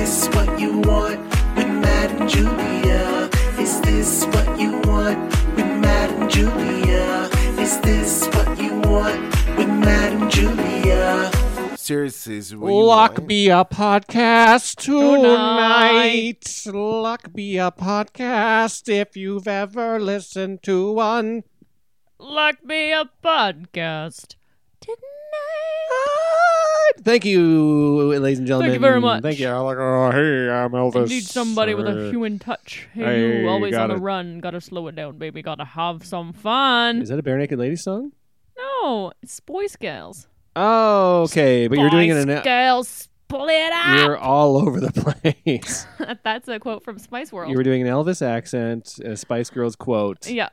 this what you want with Matt and Julia? Is this what you want with Matt and Julia? Is this what you want with Matt and Julia? Seriously, is it what you Luck want? be a podcast tonight. Luck be a podcast if you've ever listened to one. Luck be a podcast. Thank you, ladies and gentlemen. Thank you very much. Thank you. I'm like, oh, hey, I'm Elvis. I need somebody with a human touch. Hey, hey, you, always on the run. Gotta slow it down, baby. Gotta have some fun. Is that a bare naked lady song? No, it's Boy Scales. Oh, okay. But you're doing it in a. Scales split You're all over the place. That's a quote from Spice World. you were doing an Elvis accent, a Spice Girls quote. yeah.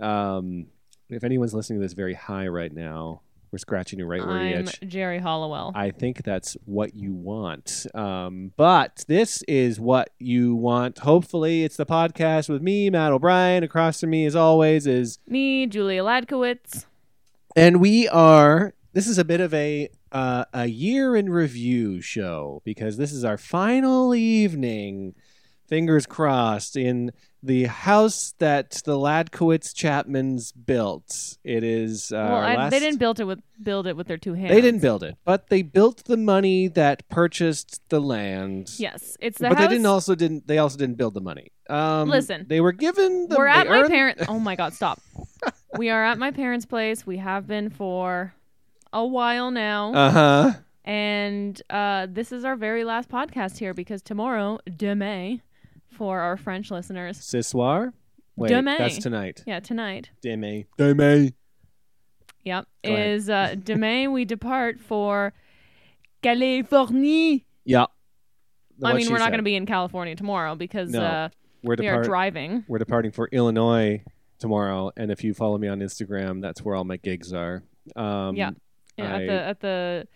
Um, if anyone's listening to this very high right now, we're scratching you right where you itch. Geri Halliwell. I think that's what you want. Um, but this is what you want. Hopefully, it's the podcast with me, Matt O'Brien. Across from me, as always, is Me, Julia Ladkowitz. and we are. This is a bit of a uh, a year in review show because this is our final evening. Fingers crossed in the house that the Ladkowitz Chapmans built. It is. Uh, well, I, they didn't build it with build it with their two hands. They didn't build it, but they built the money that purchased the land. Yes, it's the but house. they didn't also didn't they also didn't build the money. Um, Listen, they were given. The, We're at my earned- parents. Oh my God! Stop. we are at my parents' place. We have been for a while now, Uh huh. and uh, this is our very last podcast here because tomorrow, demain, for our French listeners, Ce soir. Wait, Demain. that's tonight. yeah, tonight, Demain. Demain. yep, Go is uh, demain we depart for Californie. Yeah. I mean, we're not going to be in California tomorrow because No. uh, We're we are driving. We're departing for Illinois tomorrow, and if you follow me on Instagram, that's where all my gigs are. Um, Yeah. Yeah, I- at the at the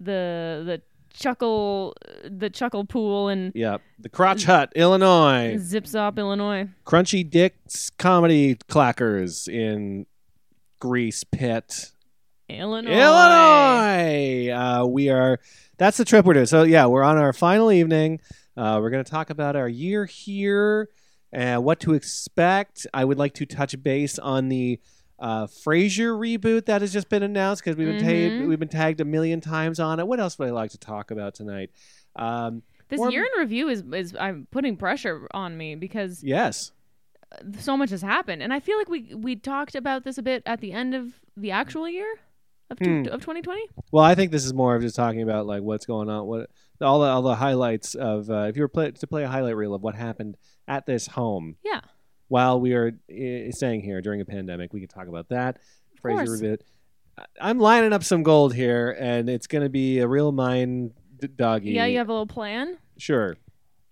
the the chuckle the chuckle pool and Yeah. The Crotch Hut, Illinois. Zip Zop, Illinois. Crunchy Dick's Comedy Clackers in Grease Pit. Illinois. Illinois. Uh, we are. That's the trip we're doing. So yeah, we're on our final evening. Uh, we're going to talk about our year here and what to expect. I would like to touch base on the uh, Frasier reboot that has just been announced because we've been tagged. Mhm. We've been tagged a million times on it. What else would I like to talk about tonight? Um, This Or- year in review is is I'm putting pressure on me because yes. so much has happened, and I feel like we we talked about this a bit at the end of the actual year of two, Hmm. of 2020. Well, I think this is more of just talking about like what's going on, what all the all the highlights of uh, if you were play, to play a highlight reel of what happened at this home Yeah, while we are uh, staying here during a pandemic. We can talk about that. Frasier. I- I'm lining up some gold here, and it's going to be a real mine d- doggy. yeah. You have a little plan. sure.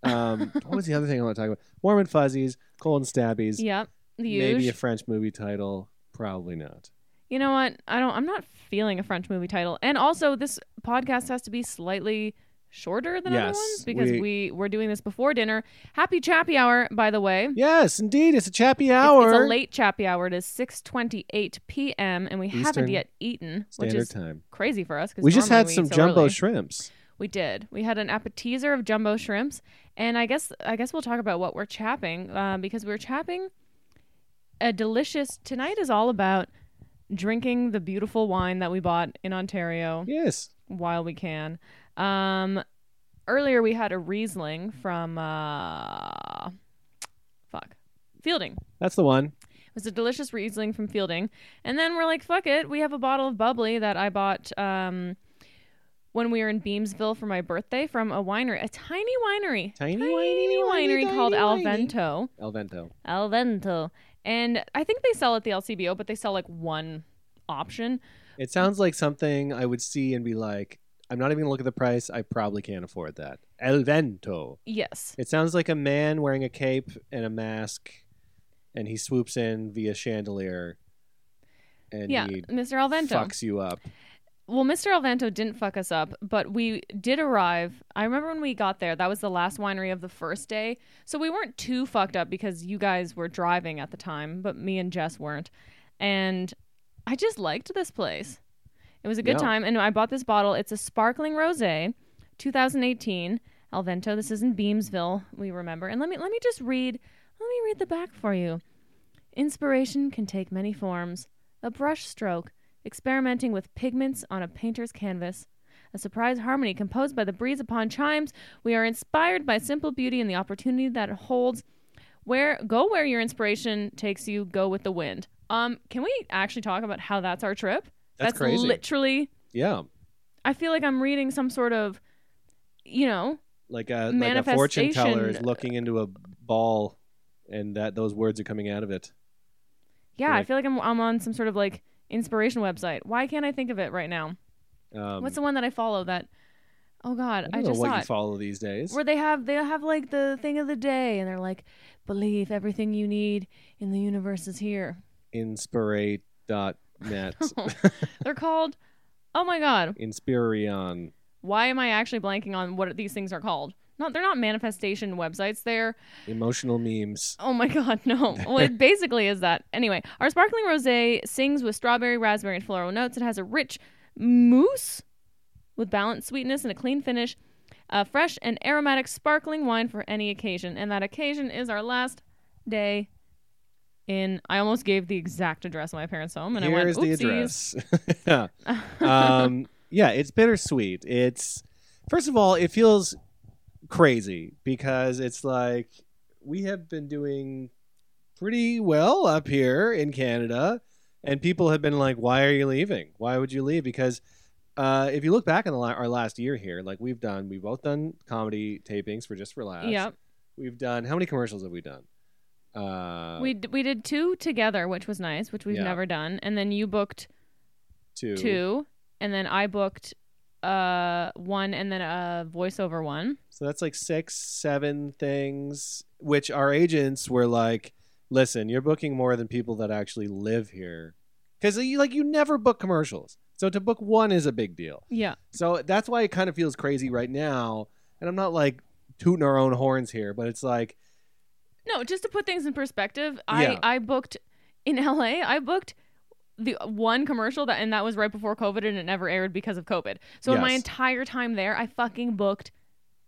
Um, what was the other thing I want to talk about? Warm and fuzzies, cold and stabbies. Yep. The maybe a. French movie title. Probably not. You know what? I don't. I'm not feeling a French movie title, and also this podcast has to be slightly shorter than other ones because we- we we're doing this before dinner. Happy Chappy Hour, by the way. Yes, indeed. It's a chappy hour. It's, a late Chappy Hour. It is 6:28 p.m. and we Eastern haven't yet eaten, which is time. crazy for us. We just had we some so jumbo early. shrimps. We did. We had an appetizer of jumbo shrimps, and I guess I guess we'll talk about what we're chapping uh, because we're chapping a delicious. Tonight is all about drinking the beautiful wine that we bought in Ontario Yes. while we can. Um, earlier we had a Riesling from uh, fuck Fielding. That's the one. It was a delicious Riesling from Fielding. And then we're like, fuck it. We have a bottle of bubbly that I bought um, when we were in Beamsville for my birthday from a winery, a tiny winery. Tiny, Tiny whiny, whiny, winery tiny called whiny. Alvento. El Vento. Alvento. And I think they sell at the LCBO, but they sell like one option. It sounds like something I would see and be like, I'm not even going to look at the price. I probably can't afford that. El Vento. Yes. It sounds like a man wearing a cape and a mask, and he swoops in via chandelier, and Yeah, he Mr. Alvento. fucks you up. Well, Mr. Alvento didn't fuck us up, but we did arrive. I remember when we got there, that was the last winery of the first day. So we weren't too fucked up because you guys were driving at the time, but me and Jess weren't. And I just liked this place. It was a good Yeah. time. And I bought this bottle. It's a sparkling rose, 2018. Alvento. This is in Beamsville, we remember. And let me let me just read let me read the back for you. Inspiration can take many forms. A brush stroke, experimenting with pigments on a painter's canvas. A surprise harmony composed by the breeze upon chimes. We are inspired by simple beauty and the opportunity that it holds. Where go where your inspiration takes you, go with the wind. Um, can we actually talk about how that's our trip? That's crazy. literally Yeah. I feel like I'm reading some sort of you know, Like a like a fortune teller is looking into a ball and that those words are coming out of it. yeah, I feel like I'm I'm on some sort of like inspiration website. Why can't I think of it right now? Um, What's the one that I follow that Oh god, I I, don't know just what you it. follow these days. where they have they have like the thing of the day and they're like believe everything you need in the universe is here They're called oh my god. Inspirion. why am i actually blanking on what these things are called? Not they're not manifestation websites. They're Emotional memes. oh my god no. Well it basically is that. Anyway our sparkling rosé sings with strawberry raspberry and floral notes. It has a rich mousse with balanced sweetness and a clean finish a fresh and aromatic sparkling wine for any occasion. And that occasion is our last day in i almost gave the exact address of my parents home and Here's i went the Oopsies. address. yeah. um, yeah, it's bittersweet. It's first of all, it feels crazy because it's like we have been doing pretty well up here in Canada, and people have been like, "Why are you leaving? Why would you leave?" Because uh, if you look back in the la- our last year here, like we've done, we've both done comedy tapings for Just for Laughs. yep We've done how many commercials have we done? Uh, we d- we did two together which was nice which we've Yeah. never done and then you booked two. two, and then I booked uh one and then a voiceover one. So that's like six, seven things, which our agents were like, "Listen, you're booking more than people that actually live here, because you like you never book commercials. So to book one is a big deal. Yeah. So that's why it kind of feels crazy right now. And I'm not like tooting our own horns here, but it's like, No, just to put things in perspective, Yeah. I I booked in LA. I booked the one commercial that and that was right before COVID and it never aired because of COVID. So in my Yes. entire time there, I fucking booked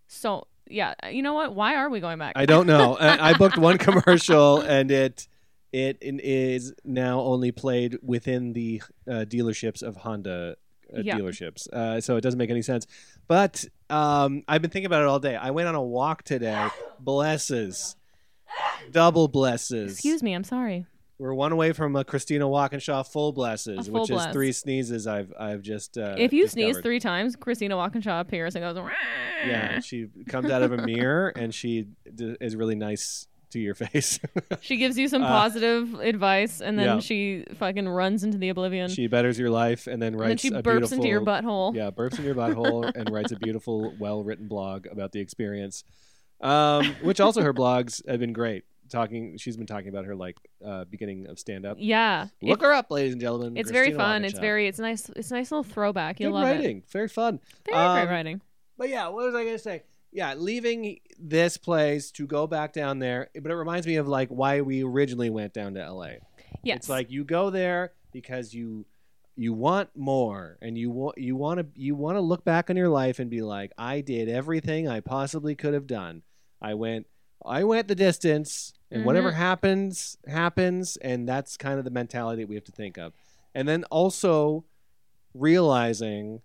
so yeah, you know what? Why are we going back? I don't know. I, I booked one commercial, and it it is now only played within the uh, dealerships of Honda uh, Yeah. dealerships. Uh, so it doesn't make any sense. But um, I've been thinking about it all day. I went on a walk today. Blesses, double blesses. Excuse me, I'm sorry. We're one away from a Christina Walkinshaw full blesses, A full which is three sneezes. I've I've just uh, if you sneeze discovered. three times, Christina Walkinshaw appears and goes. yeah, she comes out of a mirror and she d- is really nice to your face. She gives you some Uh, positive advice, and then yeah. she fucking runs into the oblivion. she betters your life and then and then writes she a burps into your beautiful- butthole. Yeah, burps in your butthole and writes a beautiful, well-written blog about the experience. Um, which also her blogs have been great. Talking, she's been talking about her like uh, beginning of stand-up. Yeah. Look It- her up, ladies and gentlemen. it's very Christina fun. It's very it's nice it's a nice little throwback. You'll good love writing, very fun. it. Very Um, great writing. But yeah, what was I going to say? Yeah, leaving this place to go back down there, but it reminds me of like why we originally went down to LA. Yes. It's like you go there because you you want more and you want you want to you want to look back on your life and be like I did everything I possibly could have done. I went I went the distance and whatever Mhm. happens happens and that's kind of the mentality that we have to think of. And then also realizing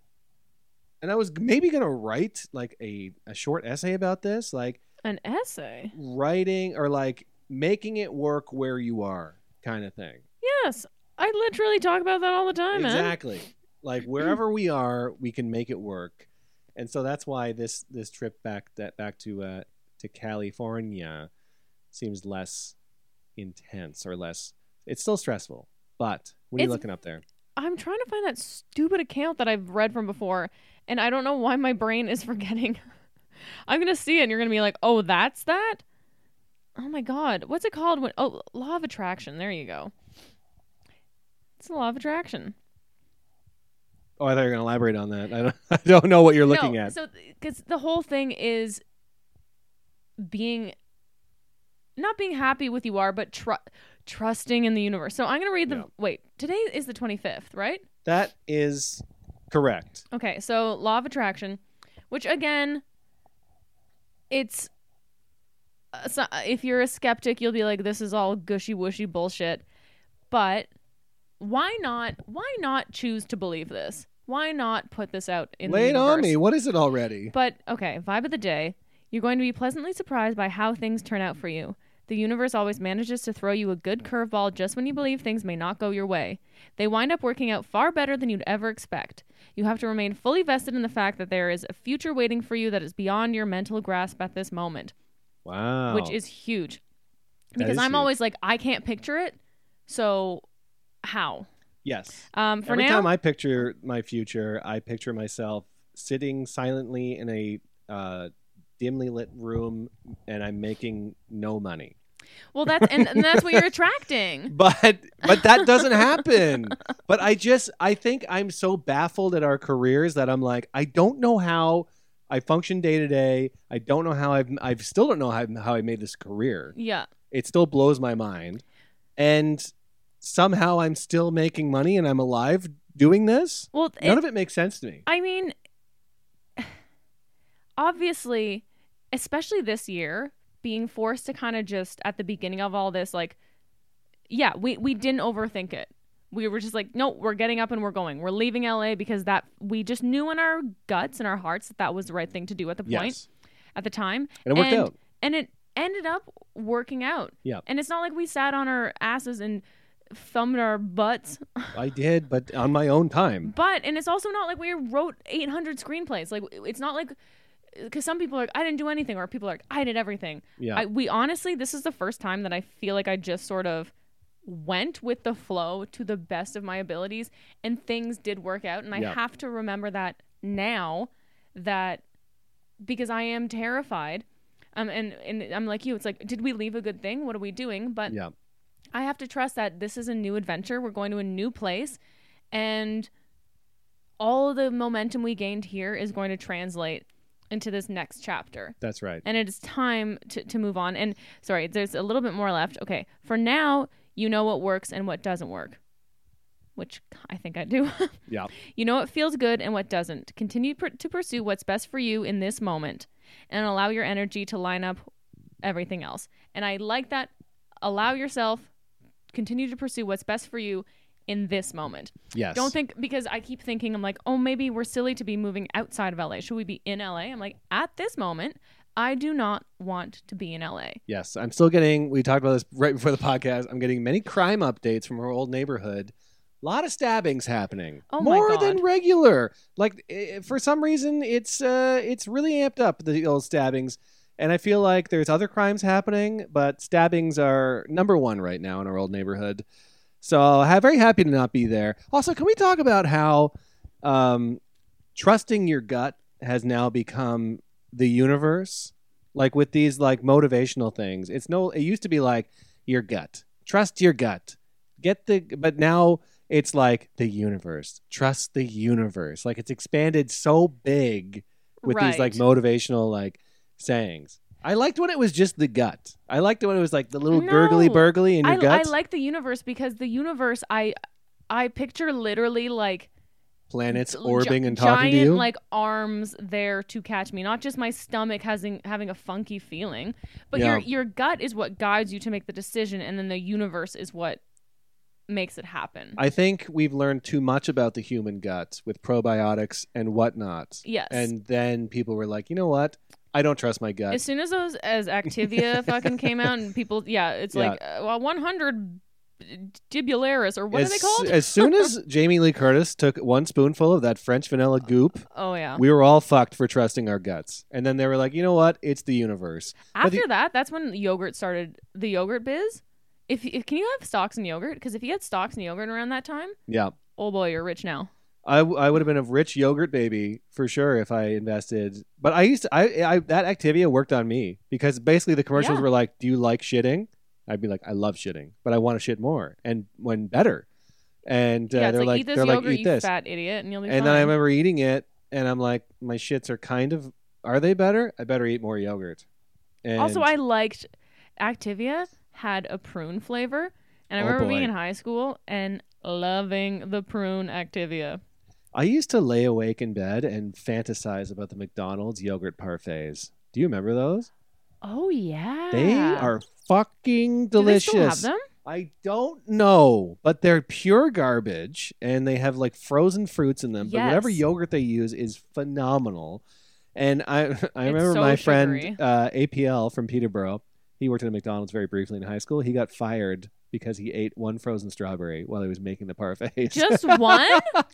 and I was maybe going to write like a a short essay about this like An essay. writing or like making it work where you are kind of thing. Yes. I literally talk about that all the time, man. exactly. Like wherever we are, we can make it work. And so that's why this this trip back that back to uh to California seems less intense or less it's still stressful. But what are you It's- looking up there? I'm trying to find that stupid account that I've read from before, and I don't know why my brain is forgetting. I'm gonna see it, and you're gonna be like, "Oh, that's that." Oh my god, what's it called? When oh, law of attraction. There you go. It's the law of attraction. Oh, I thought you were going to elaborate on that. I don't I don't know what you're looking no, at. So, because the whole thing is being not being happy with you are, but tr- trusting in the universe. So I'm gonna read the Yeah. wait. Today is the 25th, right? that is correct. Okay, so law of attraction, which again, it's uh, so, if you're a skeptic, you'll be like, "This is all gushy wushy bullshit." But why not? Why not choose to believe this? Why not put this out in Lay the it on me. What is it already? But okay, vibe of the day. You're going to be pleasantly surprised by how things turn out for you. The universe always manages to throw you a good curveball just when you believe things may not go your way. They wind up working out far better than you'd ever expect. You have to remain fully vested in the fact that there is a future waiting for you that is beyond your mental grasp at this moment, Wow. which is huge. Because is I'm huge. always like, I can't picture it. So, how? yes. Um, for Every now, time I picture my future, I picture myself sitting silently in a uh, dimly lit room, and I'm making no money. Well, that's and, and that's what you're attracting. But but that doesn't happen. But I just I think I'm so baffled at our careers that I'm like I don't know how I function day to day. I don't know how I've I still don't know how, how I made this career. Yeah. It still blows my mind, and somehow I'm still making money and I'm alive doing this. Well, None it- of it makes sense to me. I mean, obviously, especially this year, being forced to kind of just at the beginning of all this, like, yeah, we, we didn't overthink it. We were just like, no, we're getting up and we're going. We're leaving LA because that we just knew in our guts and our hearts that that was the right thing to do at the point Yes, at the time, and it worked and, out. and it ended up working out. Yeah. and it's not like we sat on our asses and thumbed our butts I did, but on my own time. but and it's also not like we wrote 800 screenplays. Like it's not like because some people are like I didn't do anything, or people are like I did everything. Yeah, I, we honestly, this is the first time that I feel like I just sort of went with the flow to the best of my abilities, and things did work out. And I Yeah. have to remember that now that because I am terrified. Um, and, and I'm like you. It's like, did we leave a good thing? What are we doing? But yeah, I have to trust that this is a new adventure. We're going to a new place, and all the momentum we gained here is going to translate into this next chapter. that's right. And it is time to, to move on. And sorry, there's a little bit more left. Okay, for now, you know what works and what doesn't work, which I think I do. Yeah, You know what feels good and what doesn't. Continue pr- to pursue what's best for you in this moment and allow your energy to line up everything else. And I like that. Allow yourself continue to pursue what's best for you in this moment. yes. Don't think because I keep thinking I'm like, "Oh, maybe we're silly to be moving outside of LA. Should we be in LA?" I'm like, "At this moment, I do not want to be in LA." Yes, I'm still getting. We talked about this right before the podcast. I'm getting many crime updates from our old neighborhood. A lot of stabbings happening. Oh my more than regular. Like for some reason, it's uh, it's really amped up the old stabbings, and I feel like there's other crimes happening, but stabbings are number one right now in our old neighborhood. So I'm very happy to not be there. Also, can we talk about how um, trusting your gut has now become the universe? Like with these like motivational things, it's no. It used to be like your gut. Trust your gut. Get the. But now it's like the universe. Trust the universe. Like it's expanded so big with these like motivational like sayings. I liked when it was just the gut. I liked when it was like the little No. gurgly burgly in your I, I like the universe because the universe I I picture literally like planets gi- orbiting and giant talking to you. like arms there to catch me, not just my stomach having having a funky feeling, but Yeah. your your gut is what guides you to make the decision, and then the universe is what makes it happen. I think we've learned too much about the human gut with probiotics and whatnot. yes. And then people were like, you know what? I don't trust my gut. as soon as those as Activia fucking came out and people yeah it's Yeah. like uh, well 100 dibularis or what as, are they called as soon as Jamie Lee Curtis took one spoonful of that French vanilla goop, oh yeah we were all fucked for trusting our guts. And then they were like, you know what? It's the universe. after the- that that's when yogurt started the yogurt biz if, if can you have stocks in yogurt because if you had stocks in yogurt around that time Yeah. oh boy you're rich now I, w- I would have been a rich yogurt baby for sure if I invested. But I used to, I, I that Activia worked on me because basically the commercials Yeah. were like, "Do you like shitting?" I'd be like, "I love shitting, but I want to shit more and when better." And uh, yeah it's they're like, eat this they're yogurt like, "Eat you this," fat idiot and you'll be and then I remember eating it, and I'm like, "My shits are kind of, are they better? I better eat more yogurt." And also I liked Activia had a prune flavor and I Oh, remember being in high school and loving the prune Activia I used to lay awake in bed and fantasize about the McDonald's yogurt parfaits. Do you remember those? Oh yeah. They are fucking Do they delicious. still have them? I don't know, but they're pure garbage, and they have like frozen fruits in them. But whatever yogurt they use is phenomenal. And I, I remember so my sugary. friend uh, APL from Peterborough. He worked at a McDonald's very briefly in high school. He got fired because he ate one frozen strawberry while he was making the parfaits. Just one?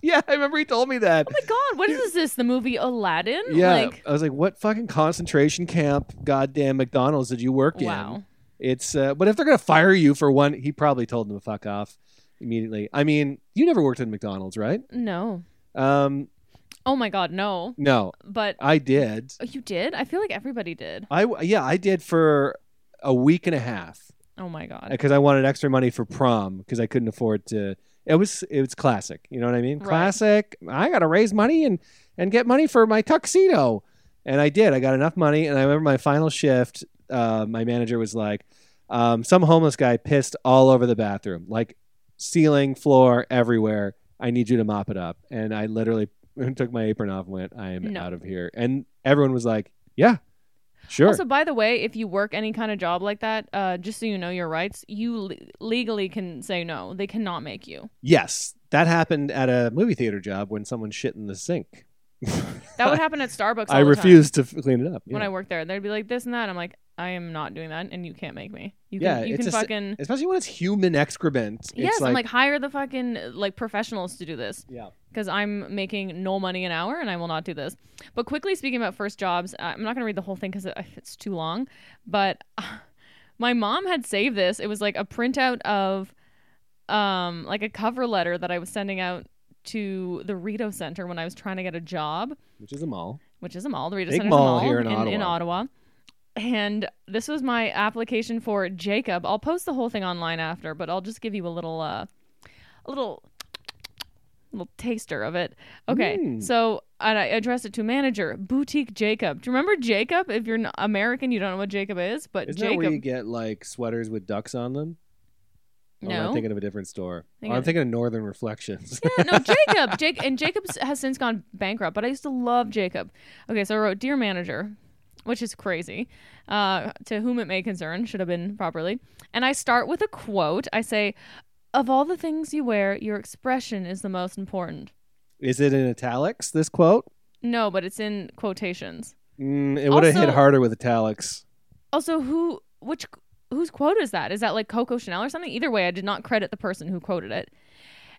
yeah, I remember he told me that. Oh my god, what is this? The movie Aladdin? Yeah, Like I was like, "What fucking concentration camp, goddamn McDonald's did you work in?" wow. It's uh, but if they're gonna fire you for one, he probably told them to fuck off immediately. I mean, you never worked at McDonald's, right? No. Um, Oh my god, no. no, But I did. oh, you did? I feel like everybody did. I yeah, I did for a week and a half Oh my god. because I wanted extra money for prom because I couldn't afford to. It was it was classic. You know what I mean? Right. Classic. I got to raise money and and get money for my tuxedo, and I did. I got enough money, and I remember my final shift. Uh, my manager was like, um, "Some homeless guy pissed all over the bathroom, like ceiling, floor, everywhere. I need you to mop it up." And I literally took my apron off and went, "I am No. out of here." And everyone was like, "Yeah, sure." Also, by the way, if you work any kind of job like that, uh, just so you know your rights, you le- legally can say no. They cannot make you. Yes, that happened at a movie theater job when someone shit in the sink. That would happen at Starbucks. I all the time. refused to f- clean it up. when. I worked there. They'd be like this and that. I'm like, I am not doing that, and you can't make me. You Yeah, can, you can a fucking. Especially when it's human excrement. Yes, it's I'm like hire the fucking like professionals to do this yeah. Because I'm making no money an hour and I will not do this. But quickly speaking about first jobs, uh, I'm not going to read the whole thing because it's too long. But my mom had saved this. It was like a printout of um like a cover letter that I was sending out to the Rideau Center when I was trying to get a job. which is a mall. which is a mall. The Rideau Big Center's mall a mall here in in, Ottawa. Ottawa. And this was my application for Jacob. I'll post the whole thing online after, but I'll just give you a little, uh, a little, little taster of it. Okay, Mm. so and I addressed it to manager boutique Jacob. Do you remember Jacob? If you're not American, you don't know what Jacob is, but Isn't Jacob. where you get like sweaters with ducks on them? Or am I no, thinking of a different store. Thinking Oh, I'm thinking of Northern Reflections. yeah, no, Jacob. Jake and Jacob has since gone bankrupt, but I used to love Jacob. Okay, so I wrote, "Dear manager," which is crazy. Uh, to whom it may concern, should have been properly. And I start with a quote. I say, "Of all the things you wear, your expression is the most important." is it in italics? This quote? No, but it's in quotations. Mm, it would have hit harder with italics. Also, who, which, whose quote is that? Is that like Coco Chanel or something? Either way, I did not credit the person who quoted it.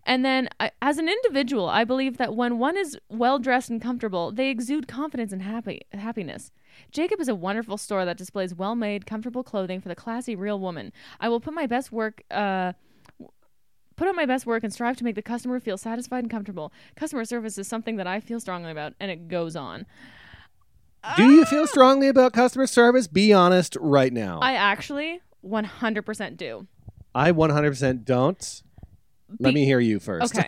And then, I, as an individual, I believe that when one is well dressed and comfortable, they exude confidence and happy happiness. Jacob is a wonderful store that displays well made, comfortable clothing for the classy, real woman. I will put my best work. Uh, Put out my best work and strive to make the customer feel satisfied and comfortable. Customer service is something that I feel strongly about, and it goes on. Do you feel strongly about customer service? Be honest right now. I actually 100% do. I 100% don't. Let Be- me hear you first. Okay.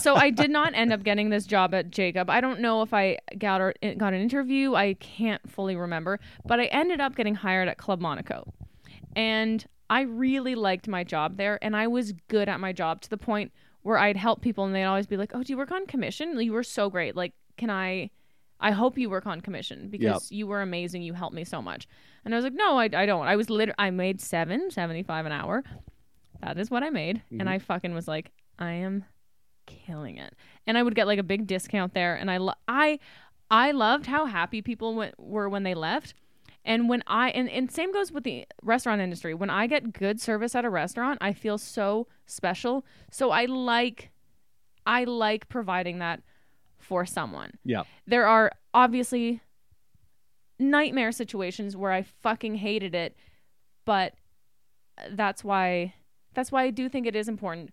so I did not end up getting this job at Jacob. I don't know if I got or, got an interview. I can't fully remember, but I ended up getting hired at Club Monaco. And I really liked my job there and I was good at my job to the point where I'd help people and they'd always be like, "Oh, do you work on commission? You were so great. Like, can I I hope you work on commission because you were amazing. You helped me so much." And I was like, "No, I, I don't. I was lit I made 7 75 an hour. That is what I made. And mm-hmm. I fucking was like, I am killing it. And I would get like a big discount there. And I, lo- I, I loved how happy people went, were when they left. And when I, and, and same goes with the restaurant industry. When I get good service at a restaurant, I feel so special. So I like, I like providing that for someone Yeah. there are obviously nightmare situations where I fucking hated it, but that's why that's why I do think it is important.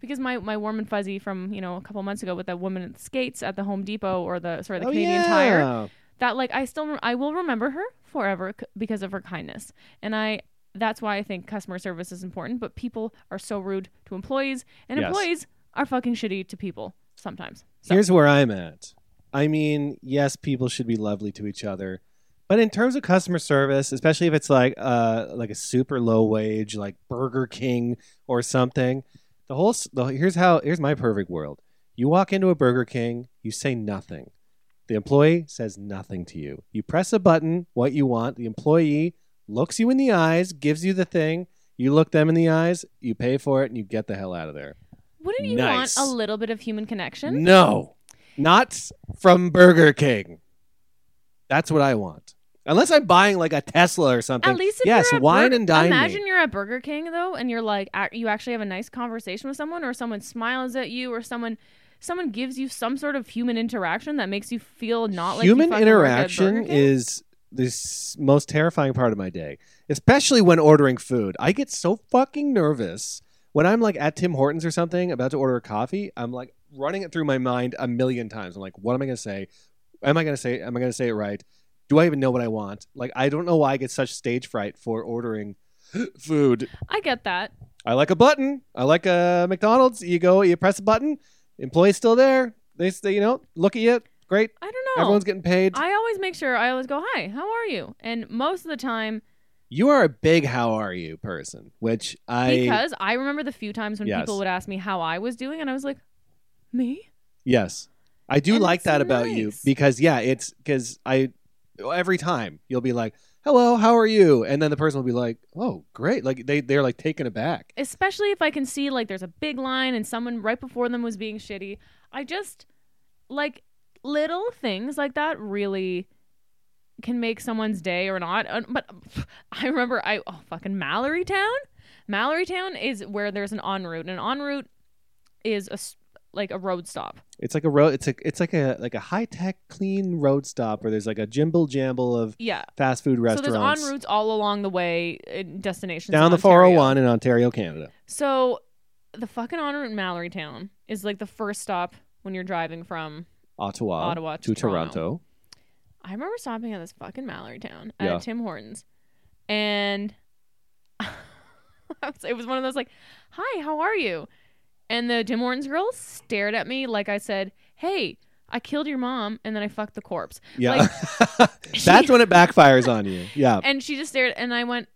Because my, my warm and fuzzy from, you know, a couple months ago with that woman at the skates at the Home Depot or the sorry, the oh, Canadian yeah. Tire, that like I still I will remember her forever c- because of her kindness. And I that's why I think customer service is important, but people are so rude to employees and Yes. employees are fucking shitty to people sometimes. So, Here's where I'm at. I mean, yes, people should be lovely to each other, but in terms of customer service, especially if it's like uh like a super low wage, like Burger King or something, the whole s- the, here's how here's my perfect world. You walk into a Burger King, you say nothing. The employee says nothing to you. You press a button, what you want. The employee looks you in the eyes, gives you the thing. You look them in the eyes, you pay for it, and you get the hell out of there. Wouldn't you Nice. want a little bit of human connection? No, not from Burger King. That's what I want. Unless I'm buying like a Tesla or something. At least if yes, you're at wine Burger- and dine Imagine me. you're at Burger King though, and you're like, ac- you actually have a nice conversation with someone, or someone smiles at you, or someone, someone gives you some sort of human interaction that makes you feel not like Human work at interaction is the most terrifying part of my day, especially when ordering food. I get so fucking nervous when I'm like at Tim Hortons or something about to order a coffee. I'm like running it through my mind a million times. I'm like, what am I going to say? Am I going to say? Am I going to say it right? Do I even know what I want? Like, I don't know why I get such stage fright for ordering food. I get that. I like a button. I like a McDonald's. You go, you press a button. Employee's still there. They, they you know, look at you. Great. I don't know. Everyone's getting paid. I always make sure I always go, "Hi, how are you?" And most of the time, You are a big "How are you" person, which I because I remember the few times when Yes. people would ask me how I was doing, and I was like, "Me?" yes, I do And like that about you because yeah, it's because I every time you'll be like, "Hello, how are you?" and then the person will be like, "Oh, great!" Like they they're like taken aback. especially if I can see like there's a big line and someone right before them was being shitty. I just like little things like that really can make someone's day or not. But I remember I oh fucking Mallorytown. Mallory Town is where there's an en route. and An en route is a like a road stop. It's like a road. It's a it's like a like a high tech clean road stop where there's like a jimble jamble of Yeah. fast food restaurants. So there's en routes all along the way in destinations down the 401 in Ontario, Canada. So the fucking en route in Mallorytown is like the first stop when you're driving from Ottawa, Ottawa to to Toronto. Toronto. I remember stopping at this fucking Mallorytown Yeah. at Tim Hortons, and it was one of those like, "Hi, how are you?" And the Tim Hortons girl stared at me like I said, "Hey, I killed your mom, and then I fucked the corpse." Yeah, she- that's when it backfires on you. Yeah, And she just stared, and I went,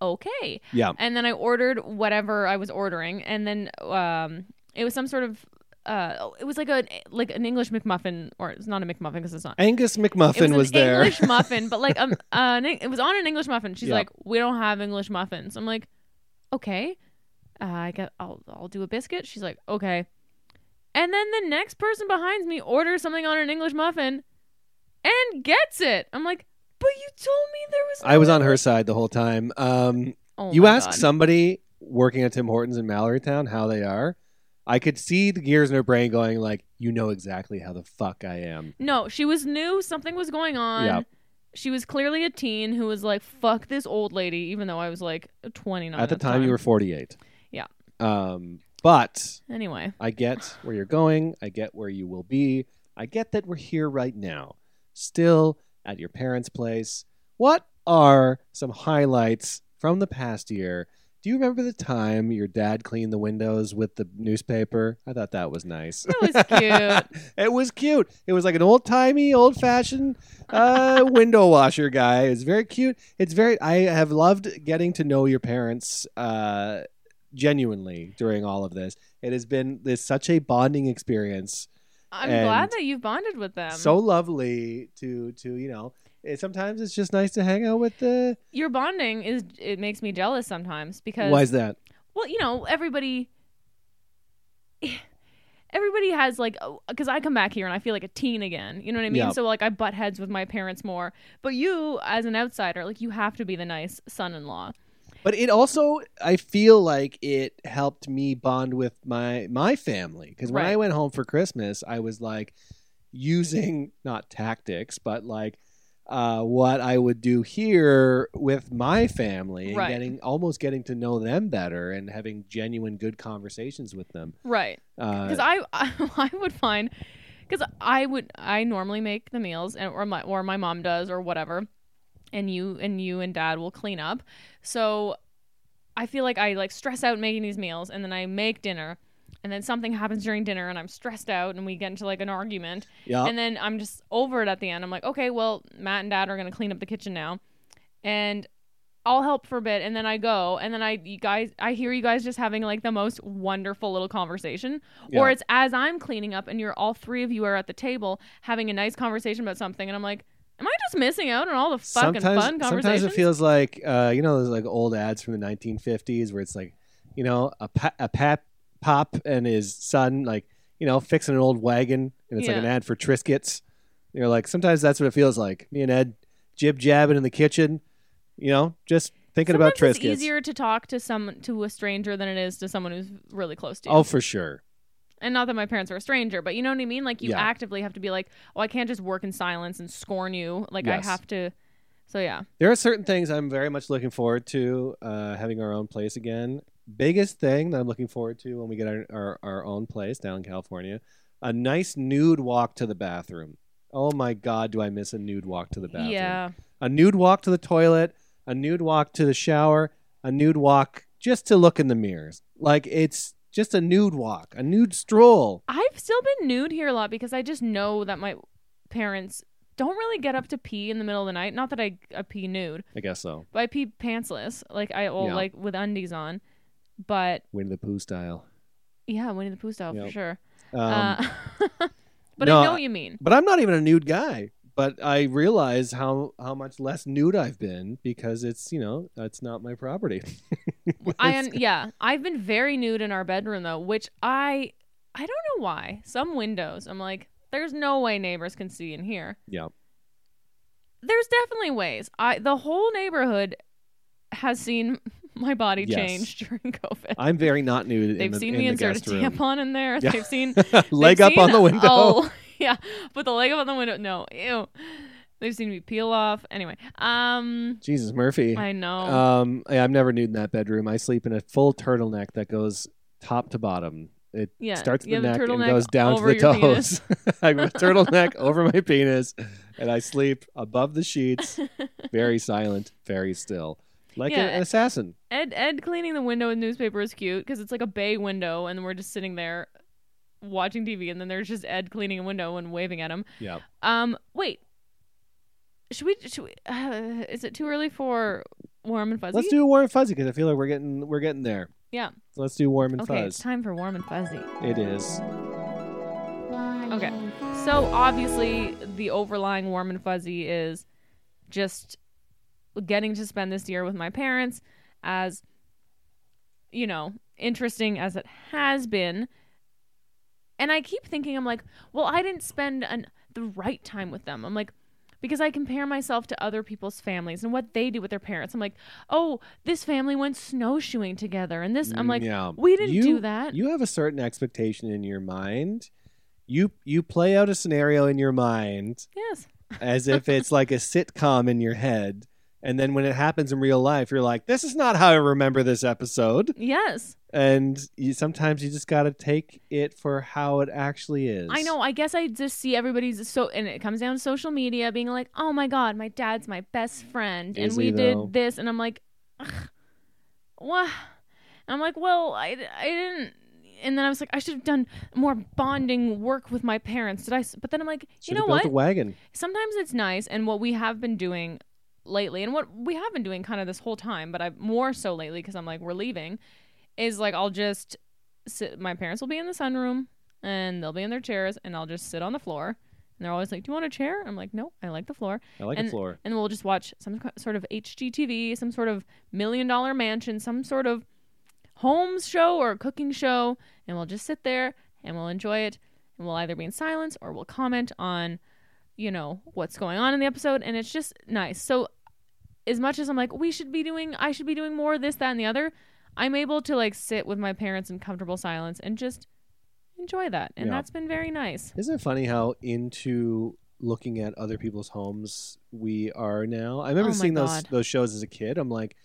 "Okay." yeah. And then I ordered whatever I was ordering, and then um, it was some sort of. Uh, it was like a like an English McMuffin, or it's not a McMuffin because it's not. Angus it McMuffin was, was, an there. English muffin, but like um, uh, it was on an English muffin. She's Yeah. like, "We don't have English muffins." I'm like, "Okay, uh, I get, I'll, I'll do a biscuit." She's like, "Okay," and then the next person behind me orders something on an English muffin, and gets it. I'm like, "But you told me there was." I was on her side the whole time. Um, Oh you ask God. somebody working at Tim Hortons in Mallorytown how they are. I could see the gears in her brain going like, "You know exactly how the fuck I am." No, she was new. Something was going on. Yeah. She was clearly a teen who was like, "Fuck this old lady," even though I was like 29 at the time, you were 48. Um, but Anyway, I get where you're going. I get where you will be. I get that we're here right now, still at your parents' place. What are some highlights from the past year? Do you remember the time your dad cleaned the windows with the newspaper? I thought that was nice. that was cute. it was cute. It was like an old timey, old fashioned uh, window washer guy. It's very cute. It's very. I have loved getting to know your parents uh, genuinely during all of this. It has been this such a bonding experience. I'm glad that you've bonded with them. so lovely to to you know. It, sometimes it's just nice to hang out with the. your bonding is it makes me jealous sometimes because Why is that? well, you know, everybody everybody has like oh, because I come back here and I feel like a teen again. You know what I mean? Yeah. So like I butt heads with my parents more. But you, as an outsider, like you have to be the nice son-in-law. But it also, I feel like it helped me bond with my my family because when I went home for Christmas, I was like using not tactics, but like uh, what I would do here with my family and Right. getting almost getting to know them better and having genuine good conversations with them. Right. Uh, Because I, I would find because I would I normally make the meals and or my or my mom does or whatever, and you and you and dad will clean up. So I feel like I like stress out making these meals, and then I make dinner, and then something happens during dinner, and I'm stressed out, and we get into like an argument, yeah, and then I'm just over it at the end. I'm like, okay, well, Matt and Dad are gonna clean up the kitchen now, and I'll help for a bit, and then I go, and then I you guys I hear you guys just having like the most wonderful little conversation, yeah. or it's as I'm cleaning up, and you're all three of you are at the table having a nice conversation about something, and I'm like, am I just missing out on all the fucking sometimes, fun conversations? sometimes it feels like uh, you know those like old ads from the 1950s where it's like you know a pa- a pap pop and his son like you know fixing an old wagon and it's like an ad for Triscuits. You're like sometimes that's what it feels like. Me and Ed jib jabbing in the kitchen, you know, just thinking about Sometimes Triscuits. It's easier to talk to some to a stranger than it is to someone who's really close to you. Oh, for sure. And not that my parents are a stranger, but you know what I mean. Like you Yeah. actively have to be like, oh, I can't just work in silence and scorn you. Like I have to. So yeah, There are certain things I'm very much looking forward to uh, having our own place again. Biggest thing that I'm looking forward to when we get our, our, our own place down in California, a nice nude walk to the bathroom. Oh my God, do I miss a nude walk to the bathroom? yeah. A nude walk to the toilet, a nude walk to the shower, a nude walk just to look in the mirrors. Like it's just a nude walk, a nude stroll. I've still been nude here a lot because I just know that my parents don't really get up to pee in the middle of the night. Not that I, I pee nude, I guess so. but I pee pantsless, like I well, Yeah. like with undies on. But Winnie the Pooh style. yeah, Winnie the Pooh style for sure. Um, uh, but no, I know what you mean. But I'm not even a nude guy. But I realize how how much less nude I've been because it's you know it's not my property. I am yeah. I've been very nude in our bedroom though, which I I don't know why. Some windows, I'm like, there's no way neighbors can see in here. yeah. There's definitely ways. I the whole neighborhood has seen my body Yes. change during COVID. I'm very not nude. They've the, seen in me insert a tampon in there. Yeah. They've seen Leg they've up on the window. Oh, yeah, put the leg up on the window. No, ew. They've seen me peel off. Anyway, um, Jesus Murphy. I know. Um, yeah, I'm never nude in that bedroom. I sleep in a full turtleneck that goes top to bottom. It Yeah, starts at the neck and goes down to the toes. I have a turtleneck over my penis, and I sleep above the sheets, very silent, very still, like Yeah. an assassin. Ed Ed cleaning the window with newspaper is cute because it's like a bay window, and we're just sitting there watching TV, and then there's just Ed cleaning a window and waving at him. Yeah. Um, wait, should we? Should we? Uh, is it too early for warm and fuzzy? Let's do warm and fuzzy because I feel like we're getting we're getting there. Yeah. So let's do warm and Fuzzy. Okay, it's time for warm and fuzzy. It is. Okay. So obviously, the overlying warm and fuzzy is just getting to spend this year with my parents, as you know, interesting as it has been. And I keep thinking, I'm like, well, I didn't spend an, the right time with them. I'm like, because I compare myself to other people's families and what they do with their parents. I'm like, oh, this family went snowshoeing together, and this. I'm Mm, like, yeah. we didn't You- do that. You have a certain expectation in your mind. You you play out a scenario in your mind yes. as if it's like a sitcom in your head. And then when it happens in real life, you're like, this is not how I remember this episode. Yes. And you, sometimes you just got to take it for how it actually is. I know. I guess I just see everybody's so, and it comes down to social media being like, "Oh my god, my dad's my best friend, and we he, did this," and I'm like, Ugh, "What?" I'm like, "Well, I, I didn't." And then I was like, "I should have done more bonding work with my parents." Did I? But then I'm like, you Should've know what? Sometimes it's nice, and what we have been doing lately, and what we have been doing kind of this whole time, but I more so lately because I'm like, we're leaving, is like I'll just sit. My parents will be in the sunroom, and they'll be in their chairs, and I'll just sit on the floor. And they're always like, "Do you want a chair?" I'm like, "No, I like the floor." I like and, the floor. And we'll just watch some sort of HGTV, some sort of million dollar mansion, some sort of homes show or cooking show, and we'll just sit there and we'll enjoy it. And we'll either be in silence or we'll comment on, you know, what's going on in the episode. And it's just nice. So, as much as I'm like, we should be doing, I should be doing more this, that, and the other, I'm able to like sit with my parents in comfortable silence and just enjoy that. And Yeah. that's been very nice. Isn't it funny how into looking at other people's homes we are now? I remember Oh seeing those those shows as a kid. I'm like,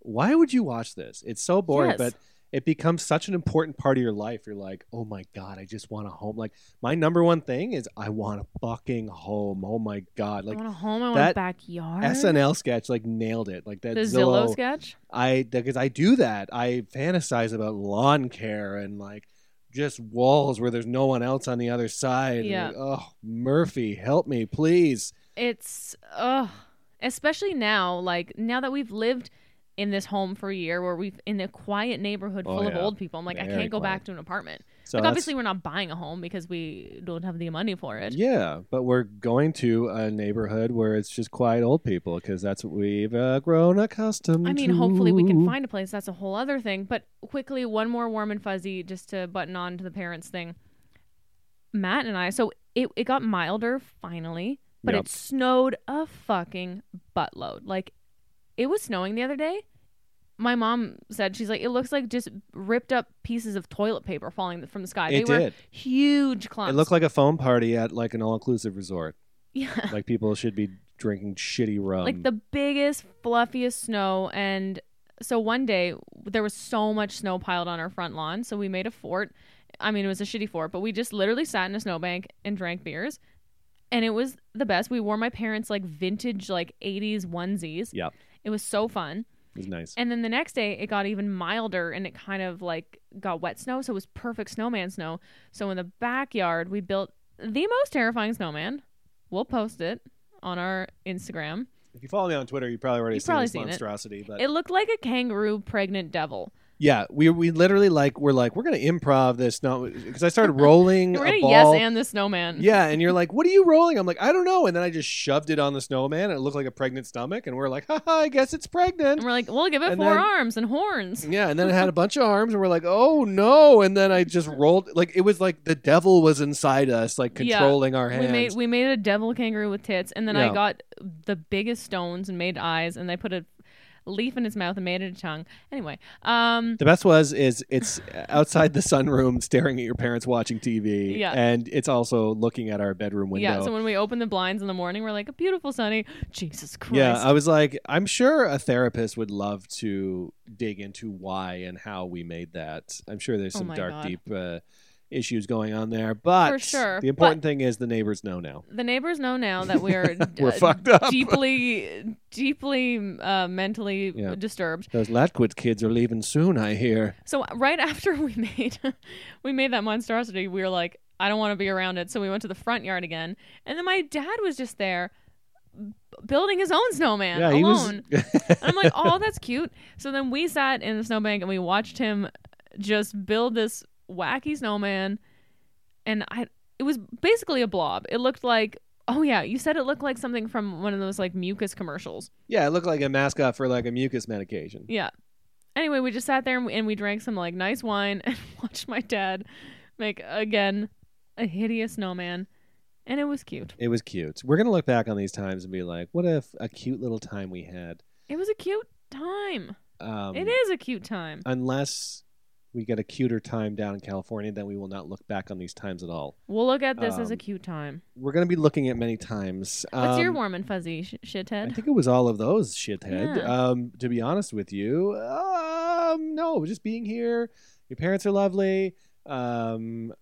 why would you watch this? It's so boring, Yes. but it becomes such an important part of your life. You're like, oh my god, I just want a home. Like my number one thing is I want a fucking home. Oh my god, I like want a home, I want that a backyard. SNL sketch like nailed it. Like that the Zillow, Zillow sketch. I because I do that. I fantasize about lawn care and like just walls where there's no one else on the other side. Yeah. like, oh, Murphy, help me, please. It's ugh. Especially now, like now that we've lived in this home for a year where we've in a quiet neighborhood Oh, full of old people. I'm like, I can't go back to an apartment. So like obviously we're not buying a home because we don't have the money for it. Yeah, but we're going to a neighborhood where it's just quiet old people because that's what we've uh, grown accustomed I mean, to. hopefully we can find a place. That's a whole other thing. But quickly, one more warm and fuzzy just to button on to the parents thing. Matt and I, so it, it got milder finally, but Yep. it snowed a fucking buttload. Like, it was snowing the other day. My mom said, she's like, it looks like just ripped up pieces of toilet paper falling from the sky. It they were huge clumps. It looked like a foam party at like an all-inclusive resort. yeah. Like people should be drinking shitty rum. like the biggest fluffiest snow and so one day there was so much snow piled on our front lawn so we made a fort i mean it was a shitty fort but we just literally sat in a snowbank and drank beers and it was the best we wore my parents like vintage like 80s onesies Yep. It was so fun it was nice. and then the next day it got even milder and it kind of like got wet snow so it was perfect snowman snow so in the backyard we built the most terrifying snowman we'll post it on our instagram If you follow me on Twitter, you probably already You've seen probably this seen it. monstrosity. But It looked like a kangaroo pregnant devil. Yeah, we we literally like we're like we're gonna improv this now because I started rolling We're a gonna ball. yes and the snowman. Yeah, and you're like, "What are you rolling?" I'm like, "I don't know." And then I just shoved it on the snowman, and it looked like a pregnant stomach, and we're like, "Haha, I guess it's pregnant. And we're like, we'll give it And four then- arms and horns. Yeah, and then it had a bunch of arms, and we're like, "Oh no!" And then I just rolled like it was like the devil was inside us, like Yeah, controlling our hands. We made we made a devil kangaroo with tits, and then Yeah. I got the biggest stones and made eyes, and I put a leaf in his mouth and made it a tongue. Anyway, um, the best was is it's outside the sunroom, staring at your parents watching TV, Yeah. and it's also looking at our bedroom window. yeah. So when we open the blinds in the morning, we're like a beautiful sunny. Jesus Christ. Yeah, I was like, I'm sure a therapist would love to dig into why and how we made that. I'm sure there's Oh some my dark, God. deep uh, issues going on there, but For sure, the important thing is the neighbors know now. the neighbors know now that we're We're uh, fucked up. deeply, deeply uh, mentally Yeah. disturbed. Those Latquid kids are leaving soon, I hear. So right after we made we made that monstrosity, we were like, I don't want to be around it. So we went to the front yard again, and then my dad was just there, b- building his own snowman yeah, he alone. was. and I'm like, oh, that's cute. So then we sat in the snowbank and we watched him just build this wacky snowman, and I it was basically a blob. It looked like. Oh yeah, you said it looked like something from one of those like mucus commercials. yeah, it looked like a mascot for like a mucus medication. Yeah. Anyway, we just sat there and we, and we drank some like nice wine and watched my dad make again a hideous snowman, and it was cute. It was cute. We're gonna look back on these times and be like, what if a cute little time we had? It was a cute time. Um, it is a cute time. Unless we get a cuter time down in California, then we will not look back on these times at all. We'll look at this as a um, cute time. We're going to be looking at many times. What's your Um, warm and fuzzy sh- I think it was all of those, shithead. Yeah. Um, to be honest with you, um, no, just being here. Your parents are lovely. Um,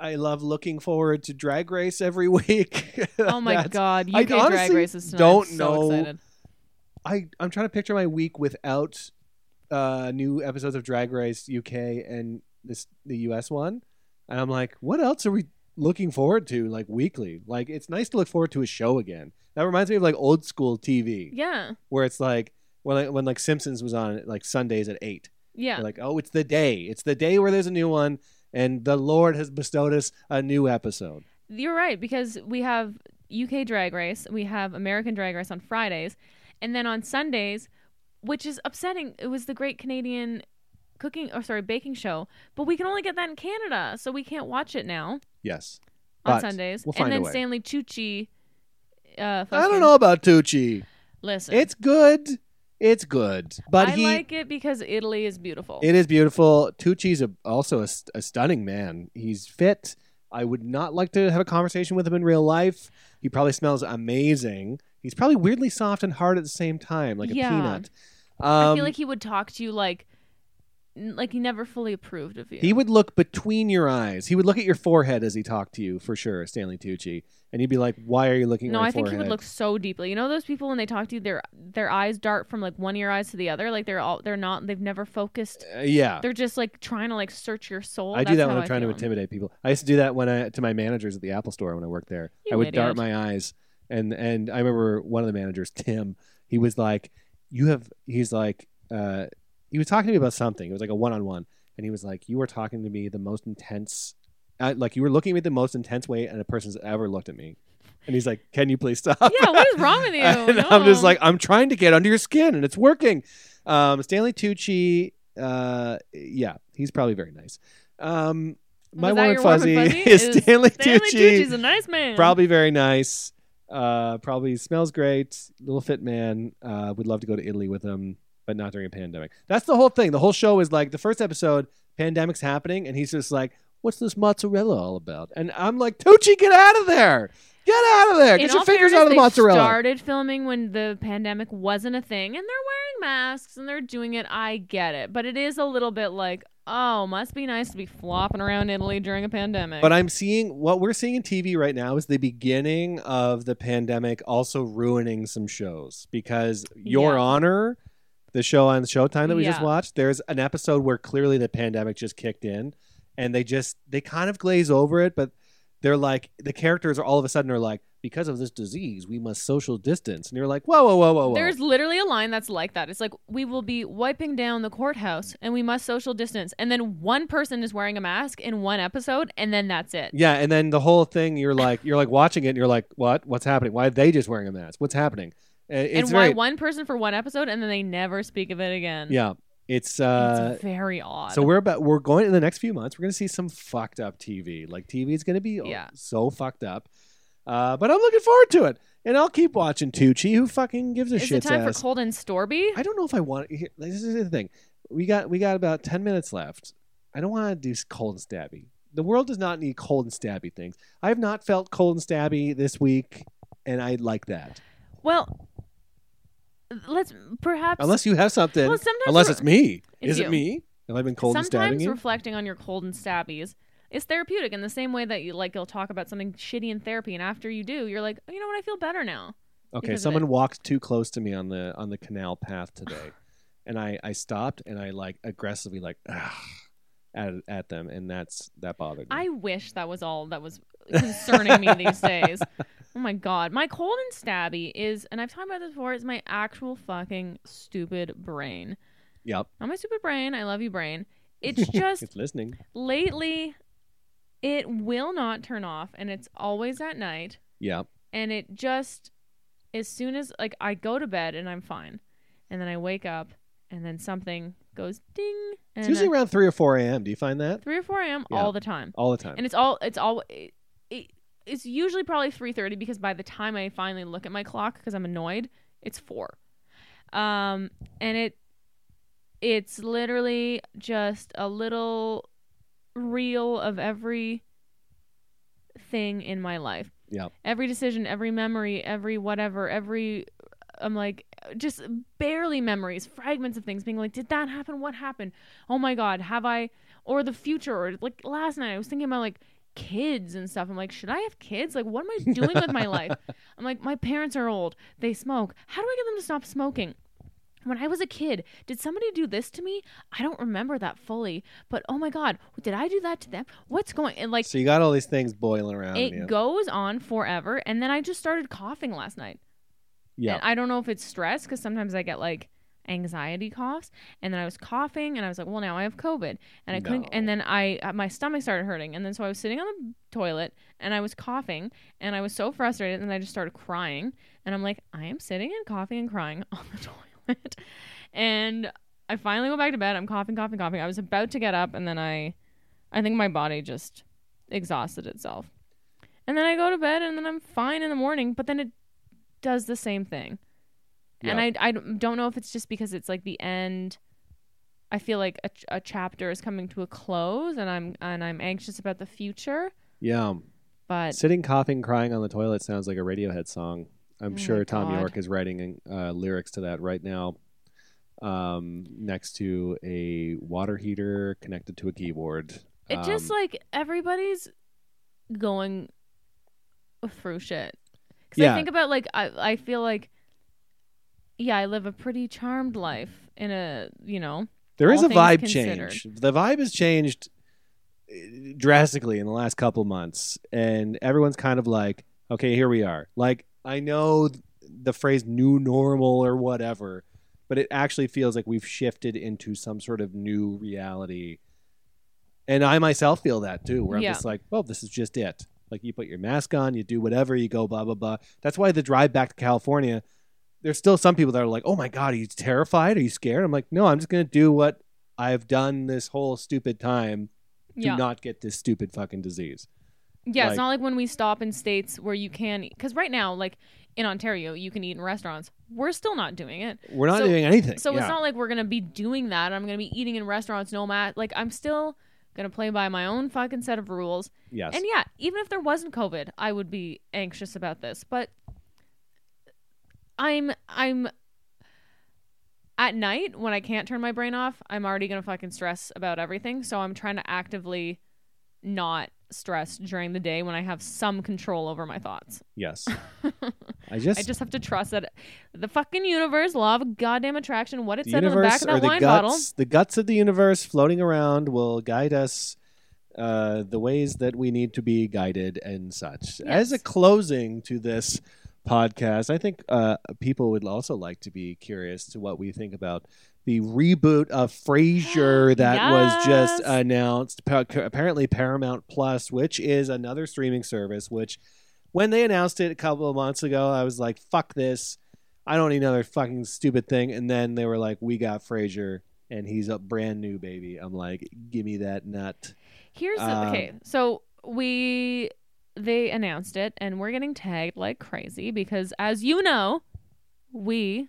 I love looking forward to Drag Race every week. Oh my god, I UK Drag honestly Races tonight. don't I'm so know excited. I I'm trying to picture my week without uh, new episodes of Drag Race UK and this the US one, and I'm like, what else are we looking forward to like weekly? Like it's nice to look forward to a show again. That reminds me of like old school TV Yeah, where it's like when I, when like Simpsons was on like Sundays at eight. yeah. Like, oh, it's the day. It's the day where there's a new one, and the Lord has bestowed us a new episode. You're right because we have UK Drag Race, we have American Drag Race on Fridays, and then on Sundays, which is upsetting. It was the Great Canadian Cooking, or sorry, Baking Show, but we can only get that in Canada, so we can't watch it now Yes, on But Sundays. we'll find and a then. Stanley Tucci. Uh, I don't know about Tucci. Listen, It's good. It's good, but I he like it because Italy is beautiful. It is beautiful. Tucci's a, also a, a stunning man. He's fit. I would not like to have a conversation with him in real life. He probably smells amazing. He's probably weirdly soft and hard at the same time, like Yeah. a peanut. I Um, feel like he would talk to you like, like he never fully approved of you. he would look between your eyes. He would look at your forehead as he talked to you, for sure, Stanley Tucci. And you'd be like, "Why are you looking at No, my I think forehead?" he would look so deeply. You know those people when they talk to you, their their eyes dart from like one of your eyes to the other. Like they're all they're not. They've never focused. Uh, yeah, They're just like trying to like search your soul. I do that when I'm trying to intimidate people. I used to do that when I to my managers at the Apple Store when I worked there. You I would dart my eyes, and and I remember one of the managers, Tim. He was like, you have. He's like, uh, he was talking to me about something. It was like a one on one, and he was like, you were talking to me the most intense, uh, like you were looking at me the most intense way, and a person's ever looked at me. And he's like, "Can you please stop?" Yeah, what is wrong with you? and I'm just like, I'm trying to get under your skin, and it's working. Um, Stanley Tucci, uh, yeah, he's probably very nice. Um, my warm and your warm and fuzzy, fuzzy? is Is Stanley, Stanley Tucci. Tucci's a nice man. Probably very nice. Uh, probably smells great. Little fit man. Uh, would love to go to Italy with him, but not during a pandemic. That's the whole thing. The whole show is like the first episode, pandemic's happening, and he's just like, "What's this mozzarella all about?" And I'm like, "Tucci, get out of there! Get out of there! In Get your all fingers fairness, out of the they mozzarella!" started filming when the pandemic wasn't a thing, and they're wearing masks and they're doing it. I get it, but it is a little bit like, oh, must be nice to be flopping around Italy during a pandemic. But I'm seeing what we're seeing in TV right now is the beginning of the pandemic also ruining some shows because Your Yeah. Honor, the show on Showtime that we just watched, there's an episode where clearly the pandemic just kicked in and they just they kind of glaze over it, but they're like the characters are all of a sudden are like because of this disease we must social distance and you're like whoa whoa whoa whoa whoa There's literally a line that's like that. It's like we will be wiping down the courthouse and we must social distance. And then one person is wearing a mask in one episode and then that's it. Yeah, and then the whole thing, you're like, you're like watching it, and you're like, what? What's happening? Why are they just wearing a mask? What's happening? Uh, It's and very, why one person for one episode and then they never speak of it again. yeah, it's uh. It's very odd. So we're about we're going in the next few months. We're going to see some fucked up TV. Like TV is going to be Yeah. so fucked up. Uh, but I'm looking forward to it, and I'll keep watching Tucci. Who fucking gives a shit. is it time for Cold and Stabby? I don't know if I want. Here, this is the thing. We got we got about ten minutes left. I don't want to do cold and stabby. The world does not need cold and stabby things. I have not felt cold and stabby this week, and I like that. Well, let's perhaps Unless you have something. Well, sometimes unless we're- it's me. It's Is it me? Have I been cold and stabbing sometimes you? reflecting on your cold and stabbies is therapeutic in the same way that you like you'll talk about something shitty in therapy and after you do you're like oh, you know what I feel better now. Okay, someone walked too close to me on the on the canal path today, and I I stopped and I like aggressively like at at them, and that's that bothered me. I wish that was all that was concerning me these days. Oh my god, my cold and stabby is and I've talked about this before is my actual fucking stupid brain. yep, Not my stupid brain. I love you brain. It's just it's listening. lately it will not turn off and it's always at night Yep. and it just as soon as like I go to bed and I'm fine, and then I wake up and then something goes ding, and It's usually I- around three or four a.m. Do you find that three or four a.m. Yeah. all the time, all the time? and it's all it's all it, it, it's usually probably three thirty because by the time I finally look at my clock because I'm annoyed, it's four, um, and it it's literally just a little reel of every thing in my life Yeah. every decision, every memory, every whatever, every I'm like just barely memories, fragments of things being like, did that happen? What happened? Oh my god, have I or the future or like last night I was thinking about like kids and stuff. I'm like, should I have kids? Like what am I doing with my life? I'm like, my parents are old. They smoke. How do I get them to stop smoking? When I was a kid, did somebody do this to me? I don't remember that fully, but oh my god, did I do that to them? What's going and like so you got all these things boiling around. it you. goes on forever and then i just started coughing last night yeah. and i don't know if it's stress because sometimes i get like anxiety coughs and then i was coughing and i was like well now i have covid and i couldn't and then i uh, my stomach started hurting and then so i was sitting on the toilet and i was coughing and i was so frustrated and i just started crying and i'm like i am sitting and coughing and crying on the toilet and i finally go back to bed i'm coughing coughing coughing i was about to get up and then i i think my body just exhausted itself and then I go to bed and then I'm fine in the morning, but then it does the same thing. And I, I don't know if it's just because it's like the end. I feel like a, ch- a chapter is coming to a close and I'm and I'm anxious about the future, yeah. but Sitting, coughing, crying on the toilet sounds like a Radiohead song. I'm Oh sure Thom. Yorke is writing uh, lyrics to that right now. Um, next to a water heater connected to a keyboard. it just Um, like everybody's going through shit. Cuz I think about like I I feel like yeah, I live a pretty charmed life in a, you know, There is a vibe considered. change. The vibe has changed uh, drastically in the last couple months, and everyone's kind of like, "Okay, here we are." Like I know the phrase "new normal" or whatever, but it actually feels like we've shifted into some sort of new reality. And I myself feel that too, where I'm Yeah. just like, well, this is just it. Like you put your mask on, you do whatever, you go blah blah blah. That's why the drive back to California, there's still some people that are like, "Oh my god, are you terrified? Are you scared?" I'm like, "No, I'm just gonna do what I've done this whole stupid time to Yeah. not get this stupid fucking disease." Yeah, Like- it's not like when we stop in states where you can, because right now, like in Ontario, you can eat in restaurants. We're still not doing it. We're not So- doing anything. So yeah. it's not like we're gonna be doing that. I'm gonna be eating in restaurants, no matter. Like I'm still gonna play by my own fucking set of rules. yes. And yeah, even if there wasn't COVID, I would be anxious about this. But I'm I'm at night when I can't turn my brain off, I'm already gonna fucking stress about everything. So I'm trying to actively not stress during the day when I have some control over my thoughts. yes. I just, I just have to trust that the fucking universe, law of goddamn attraction, what it the said on the back of that the wine bottle. guts, the guts of the universe floating around will guide us uh, the ways that we need to be guided and such. As a closing to this podcast, I think uh, people would also like to be curious to what we think about the reboot of Frasier that was just announced. Pa- apparently, Paramount Plus, which is another streaming service, which when they announced it a couple of months ago, I was like, "Fuck this." I don't need another fucking stupid thing. And then they were like, "We got Frasier, and he's a brand new baby." I'm like, "Give me that nut." Here's Um, okay. So we they announced it, and we're getting tagged like crazy because, as you know, we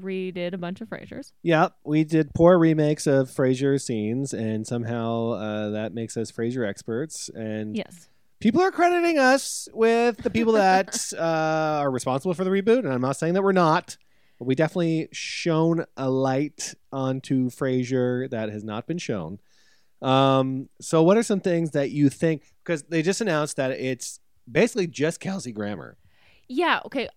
redid a bunch of Frasiers. Yeah, we did poor remakes of Frasier scenes, and somehow uh, that makes us Frasier experts. And Yes. people are crediting us with the people that uh, are responsible for the reboot. And I'm not saying that we're not, but we definitely shone a light onto Frasier that has not been shown. Um, so, what are some things that you think? Because they just announced that it's basically just Kelsey Grammer. Yeah. Okay.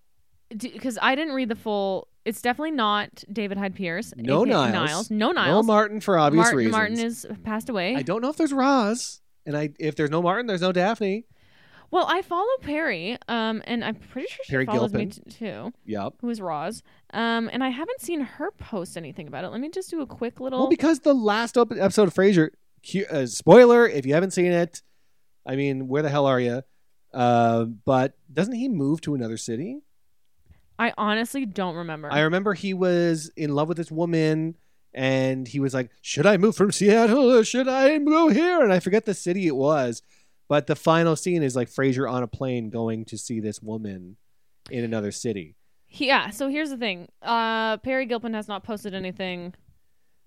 Because I didn't read the full. It's definitely not David Hyde Pierce. No aka Niles. No Niles. No Martin for obvious Martin, reasons. Martin is passed away. I don't know if there's Roz, and I if there's no Martin, there's no Daphne. well, I follow Peri, um, and I'm pretty sure she Peri follows me Gilpin. t- too. Yep. Who is Roz? Um, and I haven't seen her post anything about it. Let me just do a quick little. Well, because the last op- episode of Frasier, uh, spoiler if you haven't seen it, I mean, where the hell are you? Uh, but doesn't he move to another city? I honestly don't remember. I remember he was in love with this woman, and he was like, "Should I move from Seattle or should I go here?" And I forget the city it was, but the final scene is like Frasier on a plane going to see this woman in another city. Yeah, so here's the thing. Uh Peri Gilpin has not posted anything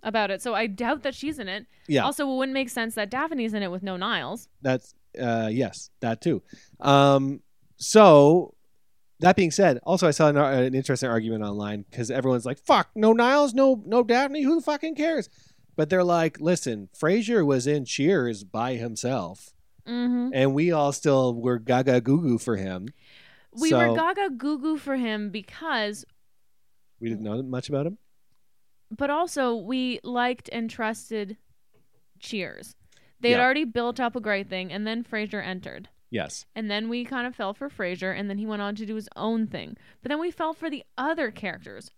about it, so I doubt that she's in it. Yeah, Also, it wouldn't make sense that Daphne's in it with no Niles. that's uh, yes, that too. Um, so that being said, also I saw an, an interesting argument online because everyone's like, "Fuck, no Niles, no no Daphne, who fucking cares?" But they're like, "Listen, Frasier was in Cheers by himself." Mm-hmm. and we all still were gaga goo goo for him. We So- were gaga goo goo for him because, We didn't know much about him. but also we liked and trusted Cheers. They had already built up a great thing, and then Frasier entered. Yes, And then we kind of fell for Frasier, and then he went on to do his own thing. But then we fell for the other characters.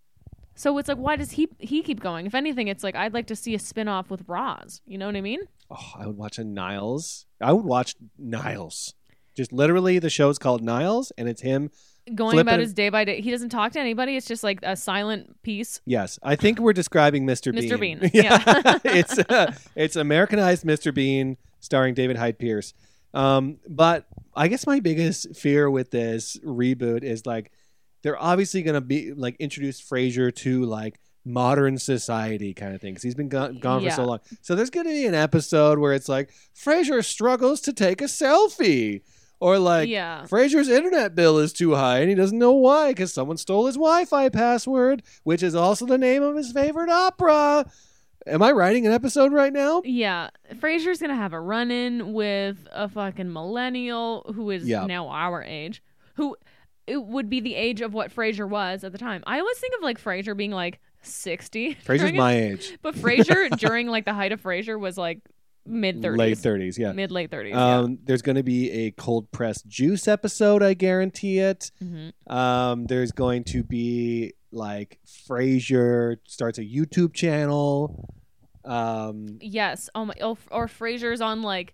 So it's like, why does he he keep going? If anything, it's like I'd like to see a spin off with Roz. You know what I mean? oh, I would watch a Niles. I would watch Niles. Just literally, the show's called Niles, and it's him. Going about his day by day. He doesn't talk to anybody. It's just like a silent piece. Yes, I think we're describing Mr. Bean. Mr. Bean, yeah, it's uh, it's Americanized Mr. Bean, starring David Hyde Pierce. Um, but I guess my biggest fear with this reboot is like they're obviously going to be like introduce Frasier to like modern society kind of thing because he's been gone, gone for so long. So there's going to be an episode where it's like Frasier struggles to take a selfie, or like yeah. Frasier's internet bill is too high and he doesn't know why because someone stole his Wi-Fi password, which is also the name of his favorite opera. Am I writing an episode right now? Yeah. Frasier's gonna have a run in with a fucking millennial who is Yeah. now our age. Who it would be the age of what Frasier was at the time. I always think of like Frasier being like sixty. Frasier's during my age. But Frasier during like the height of Frasier was like mid thirties, late thirties. Yeah. mid late thirties. Um, there's going to be a cold pressed juice episode. I guarantee it. yeah. hmm Um, there's going to be like Frasier starts a YouTube channel. Um, Yes. Oh my. Oh, or Frasier's on like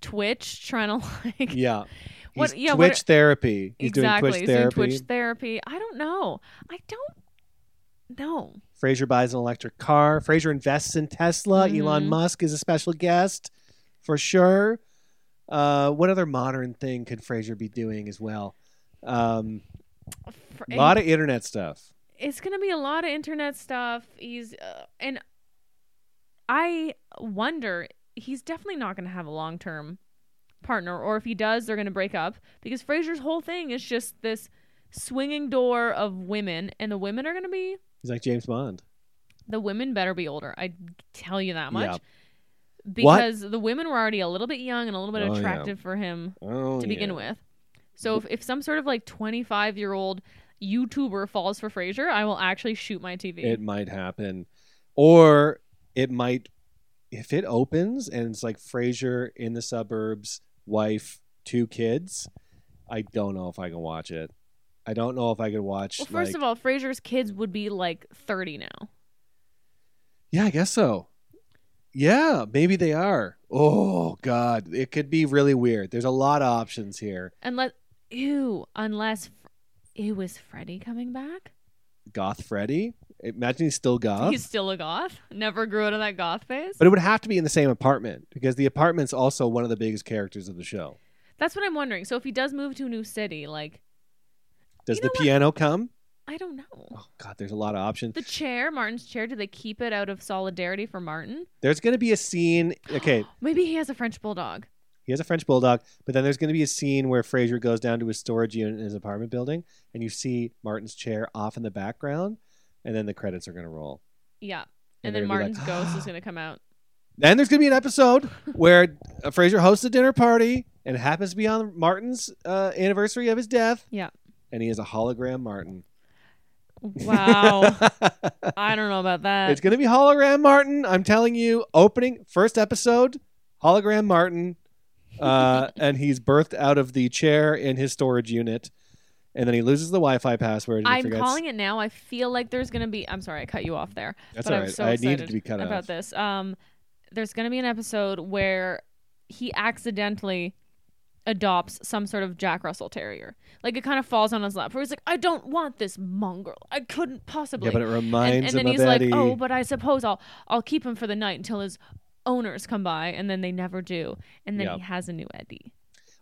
Twitch trying to like yeah. What- He's yeah, what- Twitch therapy. He's exactly. doing Twitch He's doing. Twitch therapy. I don't know. I don't know. Frasier buys an electric car. Frasier invests in Tesla. Elon Mhm. Musk is a special guest for sure. Uh, what other modern thing could Frasier be doing as well? Um, a lot of internet stuff. it's gonna be a lot of internet stuff. He's uh, and I wonder he's definitely not gonna have a long term partner, or if he does, they're gonna break up because Frasier's whole thing is just this swinging door of women, and the women are gonna be He's like James Bond. the women better be older. I tell you that much. Yeah. Because the women were already a little bit young and a little bit Oh, yeah. attractive for him Oh, to begin yeah. with. So if, if some sort of like 25 year old YouTuber falls for Frasier, I will actually shoot my TV. It might happen, or it might if it opens and it's like Frasier in the suburbs, wife, two kids. I don't know if I can watch it. I don't know if I could watch. well, first like, of all, Frasier's kids would be like 30 now. Yeah, I guess so. Yeah, maybe they are. Oh God, it could be really weird. There's a lot of options here. Unless, ew, unless, ew, is Freddy coming back? Goth Freddy. Imagine he's still goth, He's still a goth. Never grew out of that goth phase. but it would have to be in the same apartment because the apartment's also one of the biggest characters of the show. That's what I'm wondering. So if he does move to a new city, like, Does You the know what? piano come? I don't know. Oh God, there's a lot of options. The chair, Martin's chair, do they keep it out of solidarity for Martin? There's going to be a scene. Okay, Maybe he has a French bulldog. he has a French bulldog, but then there's going to be a scene where Frasier goes down to his storage unit in his apartment building, and you see Martin's chair off in the background, and then the credits are going to roll. Yeah. And And, then Martin's like, ghost is going to come out. Then there's going to be an episode where uh, Frasier hosts a dinner party, and happens to be on Martin's uh, anniversary of his death. Yeah. And he has a hologram Martin. Wow. I don't know about that. it's going to be hologram Martin. I'm telling you, opening first episode, hologram Martin, uh, and he's birthed out of the chair in his storage unit, and then he loses the Wi-Fi password. I'm forgets. calling it now. I feel like there's going to be. I'm sorry, I cut you off there. That's but all right. so I needed to be cut about off. this. Um, there's going to be an episode where he accidentally adopts some sort of Jack Russell Terrier. Like it kind of falls on his lap. Where he's like, "I don't want this mongrel. I couldn't possibly." Yeah, but it reminds and, and then he's like. "Oh, but I suppose I'll I'll keep him for the night until his owners come by." And then they never do. And then Yeah. he has a new Eddie.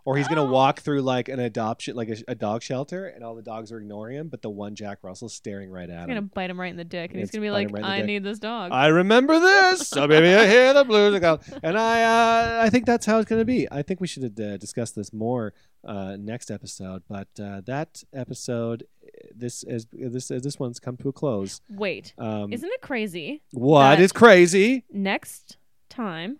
Or he's gonna walk through like an adoption, like a, a dog shelter, and all the dogs are ignoring him, but the one Jack Russell's staring right at him. He's gonna him. bite him right in the dick, and he's It's gonna be bite like, him right in the "I dick. need this dog." I remember this. So maybe I hear the blues gone. And I, uh, I think that's how it's gonna be. I think we should uh, discuss this more uh, next episode. But uh, that episode, this is this this one's come to a close. Wait, Um, isn't it crazy? what that- is crazy Next time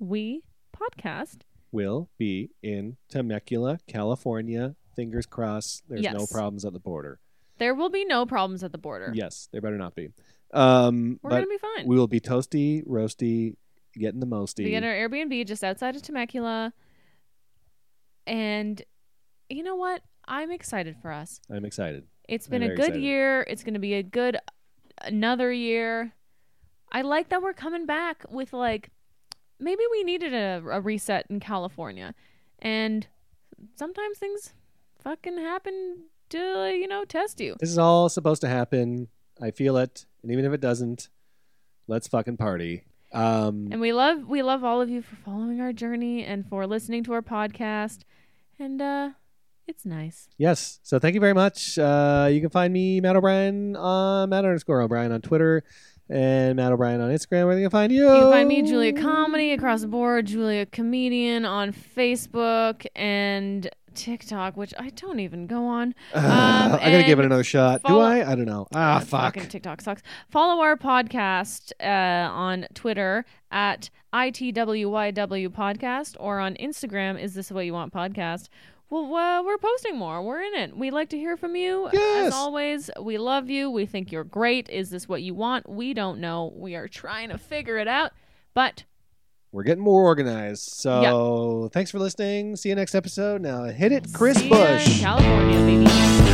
we podcast, will be in Temecula, California. Fingers crossed. There's no problems at the border. there will be no problems at the border. Yes, there better not be. Um, We're but gonna be fine. we will be toasty, roasty, getting the mosty. We get our Airbnb just outside of Temecula, and you know what? I'm excited for us. I'm excited. It's I'm been a good excited. year. It's going to be a good another year. I like that we're coming back with like maybe we needed a, a reset in California, and sometimes things fucking happen to you know test you. This is all supposed to happen. I feel it, and even if it doesn't, let's fucking party. Um, And we love we love all of you for following our journey and for listening to our podcast. And uh it's nice. yes. So thank you very much. Uh, you can find me, Matt O'Brien, on Matt underscore O'Brien on Twitter, and Matt O'Brien on Instagram. Where they can find you? You can find me Julia Comedy across the board, Julia Comedian on Facebook and TikTok, which I don't even go on. I gotta give it another shot. Do I? I don't know. Ah, God, fuck. Fucking TikTok sucks. Follow our podcast uh, on Twitter at ITWYW Podcast or on Instagram, Is This What You Want Podcast. Well, we're posting more. We're in it. We'd like to hear from you. Yes. As always, we love you. We think you're great. Is this what you want? We don't know. We are trying to figure it out, but we're getting more organized. So thanks for listening. See you next episode. Now hit it, Chris See Bush. California, baby.